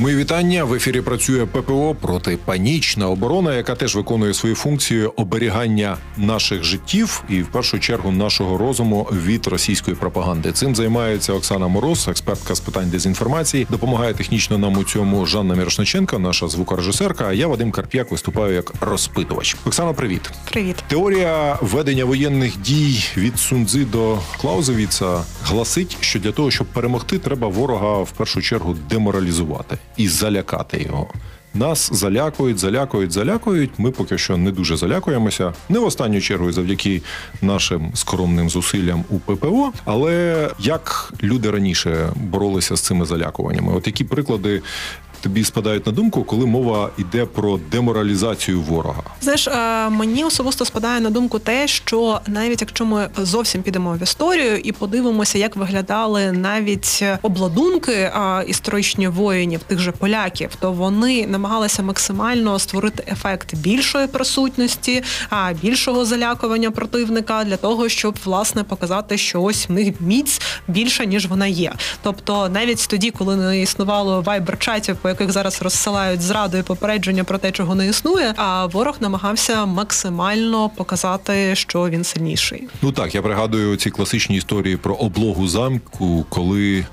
Мої вітання в ефірі. Працює ППО протипанічна оборона, яка теж виконує свої функції оберігання наших життів і в першу чергу нашого розуму від російської пропаганди. Цим займається Оксана Мороз, експертка з питань дезінформації. Допомагає технічно нам у цьому Жанна Мірошниченка, наша звукорежисерка. А я Вадим Карп'як виступаю як розпитувач. Оксана, привіт, привіт. Теорія ведення воєнних дій від Сунзи до Клаузевіца гласить, що для того, щоб перемогти, треба ворога в першу чергу деморалізувати і залякати його. Нас залякують, залякують, залякують. Ми поки що не дуже залякуємося. Не в останню чергу завдяки нашим скромним зусиллям у ППО. Але як люди раніше боролися з цими залякуваннями? От які приклади тобі спадають на думку, коли мова йде про деморалізацію ворога? Знаєш, е, мені особисто спадає на думку те, що навіть якщо ми зовсім підемо в історію і подивимося, як виглядали навіть обладунки е, історичні воїнів, тих же поляків, то вони намагалися максимально створити ефект більшої присутності, а більшого залякування противника для того, щоб власне показати, що ось в них міць більша ніж вона є. Тобто, навіть тоді, коли не існувало вайбер-чатів, яких зараз розсилають зраду і попередження про те, чого не існує. А ворог намагався максимально показати, що він сильніший. Ну так я пригадую ці класичні історії про облогу замку, коли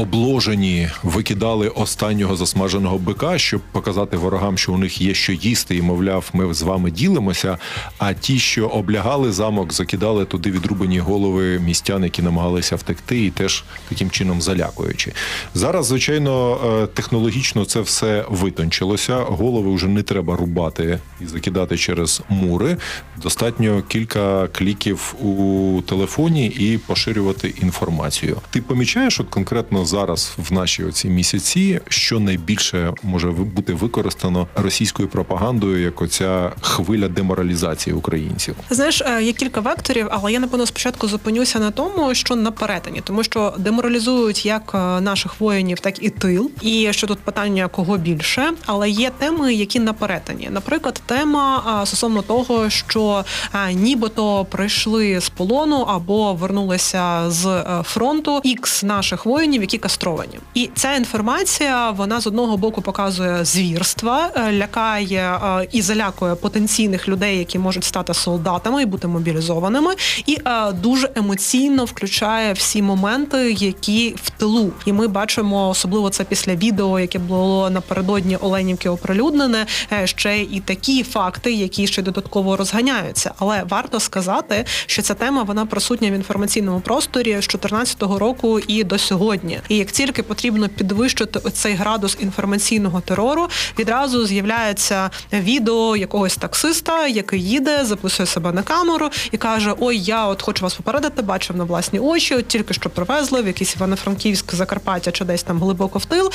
обложені викидали останнього засмаженого бика, щоб показати ворогам, що у них є що їсти, і мовляв, ми з вами ділимося. А ті, що облягали замок, закидали туди відрубані голови містян, які намагалися втекти, і теж таким чином залякуючи. Зараз, звичайно, е, технологічно це все витончилося. Голови вже не треба рубати і закидати через мури. Достатньо кілька кліків у телефоні і поширювати інформацію. Ти помічаєш, от конкретно зараз в наші оці місяці, що найбільше може бути використано російською пропагандою, як оця хвиля деморалізації українців? Знаєш, е, є кілька векторів, але я напевно спочатку зупинюся на тому, що на перетині, тому що деморалізують як е, наших воїнів, так і тил. І що тут питання кого більше, але є теми, які на перетині. Наприклад, тема стосовно того, що е, нібито прийшли з полону або вернулися з фронту ікс наших воїнів, які кастровані. І ця інформація вона з одного боку показує звірства, е, лякає е, і залякує потенційних людей, які можуть стати солдатами і бути мобілізованими, і е, дуже емоційно включає всі моменти, які в тилу. І ми бачимо особливо це після відео, яке було напередодні Оленівки оприлюднене. Ще і такі факти, які ще додатково розганяються. Але варто сказати, що ця тема вона присутня в інформаційному просторі з 2014 року і до сьогодні. І як тільки потрібно підвищити оцей градус інформаційного терору, відразу з'являється відео якогось таксиста, який їде, записує себе на камеру і каже: Ой, я от хочу вас попередити, бачив на власні очі, от тільки що привезли в якийсь Івано-Франківськ, Закарпаття чи десь там глибоко в тил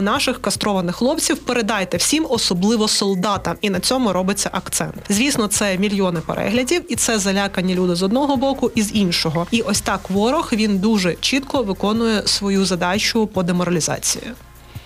наших кастрованих хлопців. Передайте всім, особливо солдатам, і на цьому робиться акцент. Звісно, це мільйони переглядів, і це залякані люди з одного боку і з іншого. І ось так ворог він дуже чітко виконує свою задачу по деморалізації.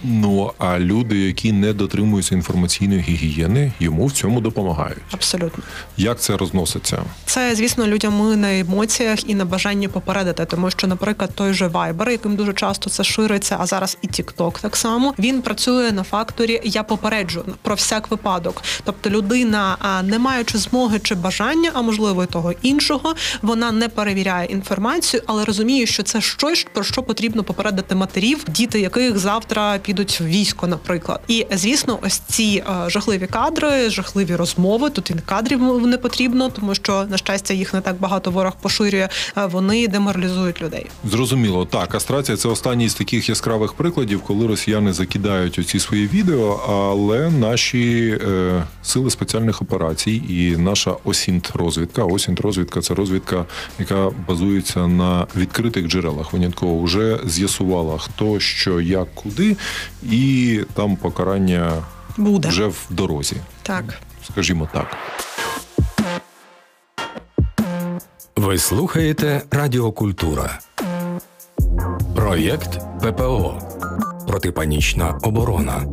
Ну а люди, які не дотримуються інформаційної гігієни, йому в цьому допомагають. Абсолютно, як це розноситься? Це звісно людям на емоціях і на бажанні попередити, тому що, наприклад, той же Viber, яким дуже часто це шириться, а зараз і TikTok так само він працює на факторі Я попереджу про всяк випадок. Тобто людина, не маючи змоги чи бажання, а можливо і того іншого, вона не перевіряє інформацію, але розуміє, що це щось про що потрібно попередити матерів, діти яких завтра підуть в військо, наприклад. І звісно, ось ці е, жахливі кадри, жахливі розмови. Тут і кадрів не потрібно, тому що на щастя їх не так багато ворог поширює. Е, вони деморалізують людей. Зрозуміло, так кастрація це останній з таких яскравих прикладів, коли росіяни закидають оці свої відео, але наші е, сили спеціальних операцій і наша OSINT розвідка. OSINT розвідка це розвідка, яка базується на відкритих джерелах. Винятково вже з'ясувала хто що, як, куди, і там покарання буде вже в дорозі. Так, скажімо так. Ви слухаєте Радіокультура. Проєкт ППО Протипанічна оборона.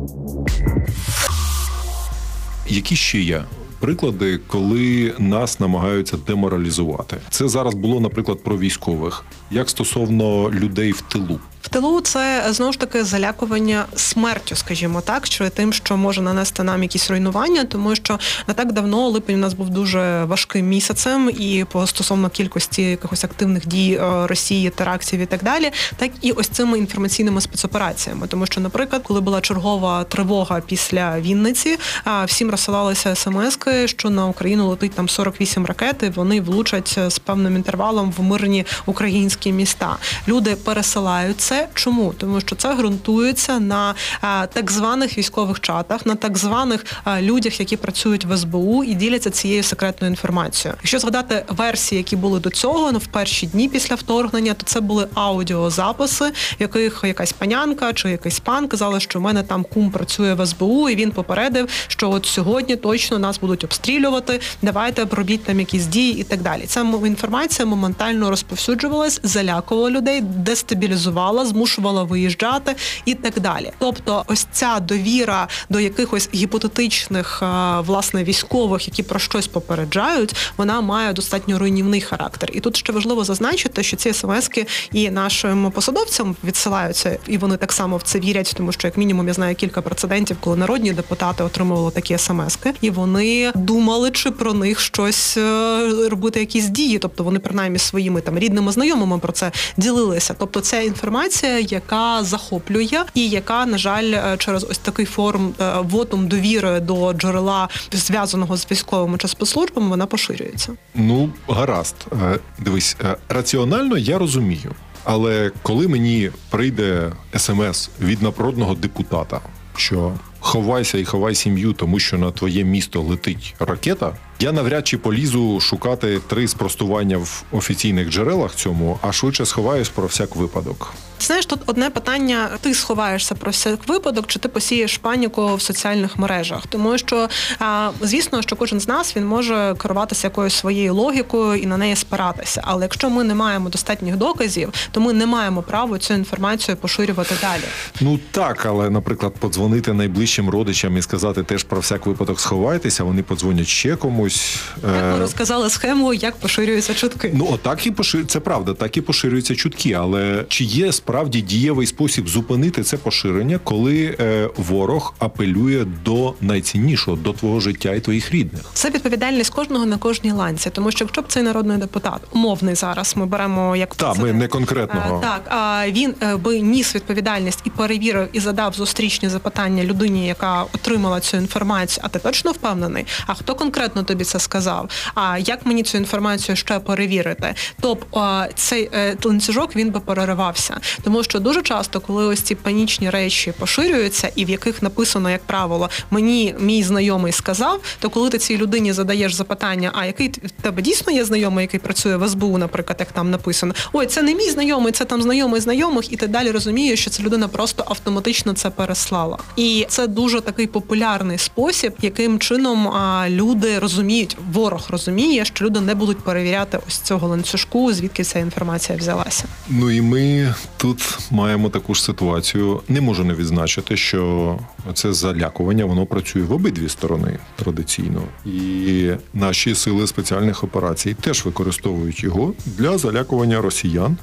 Які ще є приклади, коли нас намагаються деморалізувати? Це зараз було, наприклад, про військових, як стосовно людей в тилу. Тилу це знову ж таки залякування смертю, скажімо так, що тим, що може нанести нам якісь руйнування, тому що не так давно липень у нас був дуже важким місяцем, і по стосовно кількості якихось активних дій е, Росії, терактів і так далі, так і ось цими інформаційними спецопераціями. Тому що, наприклад, коли була чергова тривога після Вінниці, всім розсилалися смски, що на Україну летить там 48 ракет, і вони влучать з певним інтервалом в мирні українські міста. Люди пересилають це. Чому? Тому що це ґрунтується на так званих військових чатах, на так званих людях, які працюють в СБУ і діляться цією секретною інформацією. Якщо згадати версії, які були до цього, ну в перші дні після вторгнення, то це були аудіозаписи, в яких якась панянка чи якийсь пан казали, що в мене там кум працює в СБУ, і він попередив, що от сьогодні точно нас будуть обстрілювати. Давайте пробіть там якісь дії і так далі. Ця інформація моментально розповсюджувалась, залякувала людей, дестабілізувала змушувала виїжджати і так далі. Тобто, ось ця довіра до якихось гіпотетичних е, власне військових, які про щось попереджають, вона має достатньо руйнівний характер. І тут ще важливо зазначити, що ці смски і нашим посадовцям відсилаються, і вони так само в це вірять, тому що як мінімум я знаю кілька прецедентів, коли народні депутати отримували такі смски, і вони думали, чи про них щось е, робити, якісь дії, тобто вони принаймні своїми там рідними знайомими про це ділилися. Тобто, ця інформація інформація, яка захоплює, і яка, на жаль, е, через ось такий форм е, вотум довіри до джерела зв'язаного з військовими чи спецслужбами, вона поширюється. Ну гаразд, е, дивись, раціонально я розумію. Але коли мені прийде смс від народного депутата, що ховайся і ховай сім'ю, тому що на твоє місто летить ракета, я навряд чи полізу шукати три спростування в офіційних джерелах цьому, а швидше сховаюсь про всяк випадок. Знаєш, тут одне питання: ти сховаєшся про всяк випадок, чи ти посієш паніку в соціальних мережах? Тому що, звісно, що кожен з нас він може керуватися якоюсь своєю логікою і на неї спиратися. Але якщо ми не маємо достатніх доказів, то ми не маємо права цю інформацію поширювати далі. Ну так, але, наприклад, подзвонити найближчим родичам і сказати теж про всяк випадок сховайтеся, вони подзвонять ще комусь. Так ми е, розказали схему, як поширюються чутки. Ну отак і пошир... це правда, так і поширюються чутки. Але чи є справді дієвий спосіб зупинити це поширення, коли е, ворог апелює до найціннішого до твого життя і твоїх рідних? Це відповідальність кожного на кожній ланці, тому що якщо б цей народний депутат умовний зараз, ми беремо як Так, ми не конкретного а, так. А він е, би ніс відповідальність і перевірив і задав зустрічні запитання людині, яка отримала цю інформацію. А ти точно впевнений? А хто конкретно тобі це сказав? А як мені цю інформацію ще перевірити? Тобто цей е, ланцюжок він би переривався. Тому що дуже часто, коли ось ці панічні речі поширюються, і в яких написано, як правило, мені мій знайомий сказав, то коли ти цій людині задаєш запитання, а який в тебе дійсно є знайомий, який працює в СБУ, наприклад, як там написано, ой, це не мій знайомий, це там знайомий знайомих, і ти далі розумієш, що ця людина просто автоматично це переслала. І це дуже такий популярний спосіб, яким чином люди розуміють, ворог розуміє, що люди не будуть перевіряти ось цього ланцюжку, звідки ця інформація взялася. Ну і ми тут маємо таку ж ситуацію. Не можу не відзначити, що це залякування воно працює в обидві сторони традиційно, і наші сили спеціальних операцій теж використовують його для залякування росіян.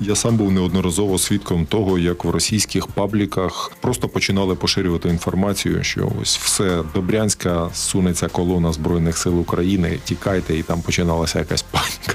Я сам був неодноразово свідком того, як в російських пабліках просто починали поширювати інформацію, що ось все Добрянська сунеться колона збройних сил України. Тікайте, і там починалася якась паніка.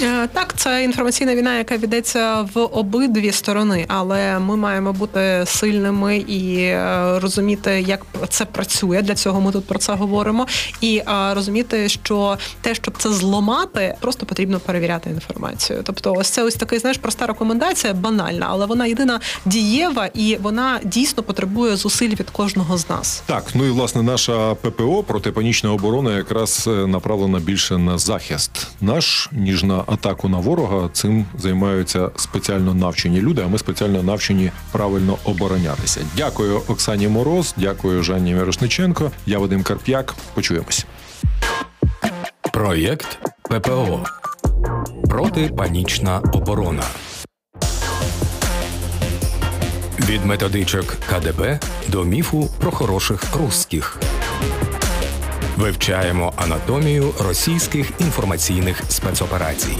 Е, так, це інформаційна війна, яка ведеться в обидві сторони, але ми маємо бути сильними і е, розуміти, як це працює. Для цього ми тут про це говоримо. І е, розуміти, що те, щоб це зламати, просто потрібно перевіряти інформацію. Тобто, ось це ось такий знаєш проста рекомендація, банальна, але вона єдина дієва і вона дійсно потребує зусиль від кожного з нас. Так, ну і власне наша ППО протипанічна оборона якраз направлена більше на захист наш ніж на атаку на ворога. Цим займаються спеціально навчені люди. А ми спеціально навчені правильно оборонятися. Дякую, Оксані Мороз. Дякую, Жанні Мирошниченко. Я Вадим Карп'як. Почуємось. Проєкт ППО протипанічна оборона. Від методичок КДБ до міфу про хороших русських. Вивчаємо анатомію російських інформаційних спецоперацій.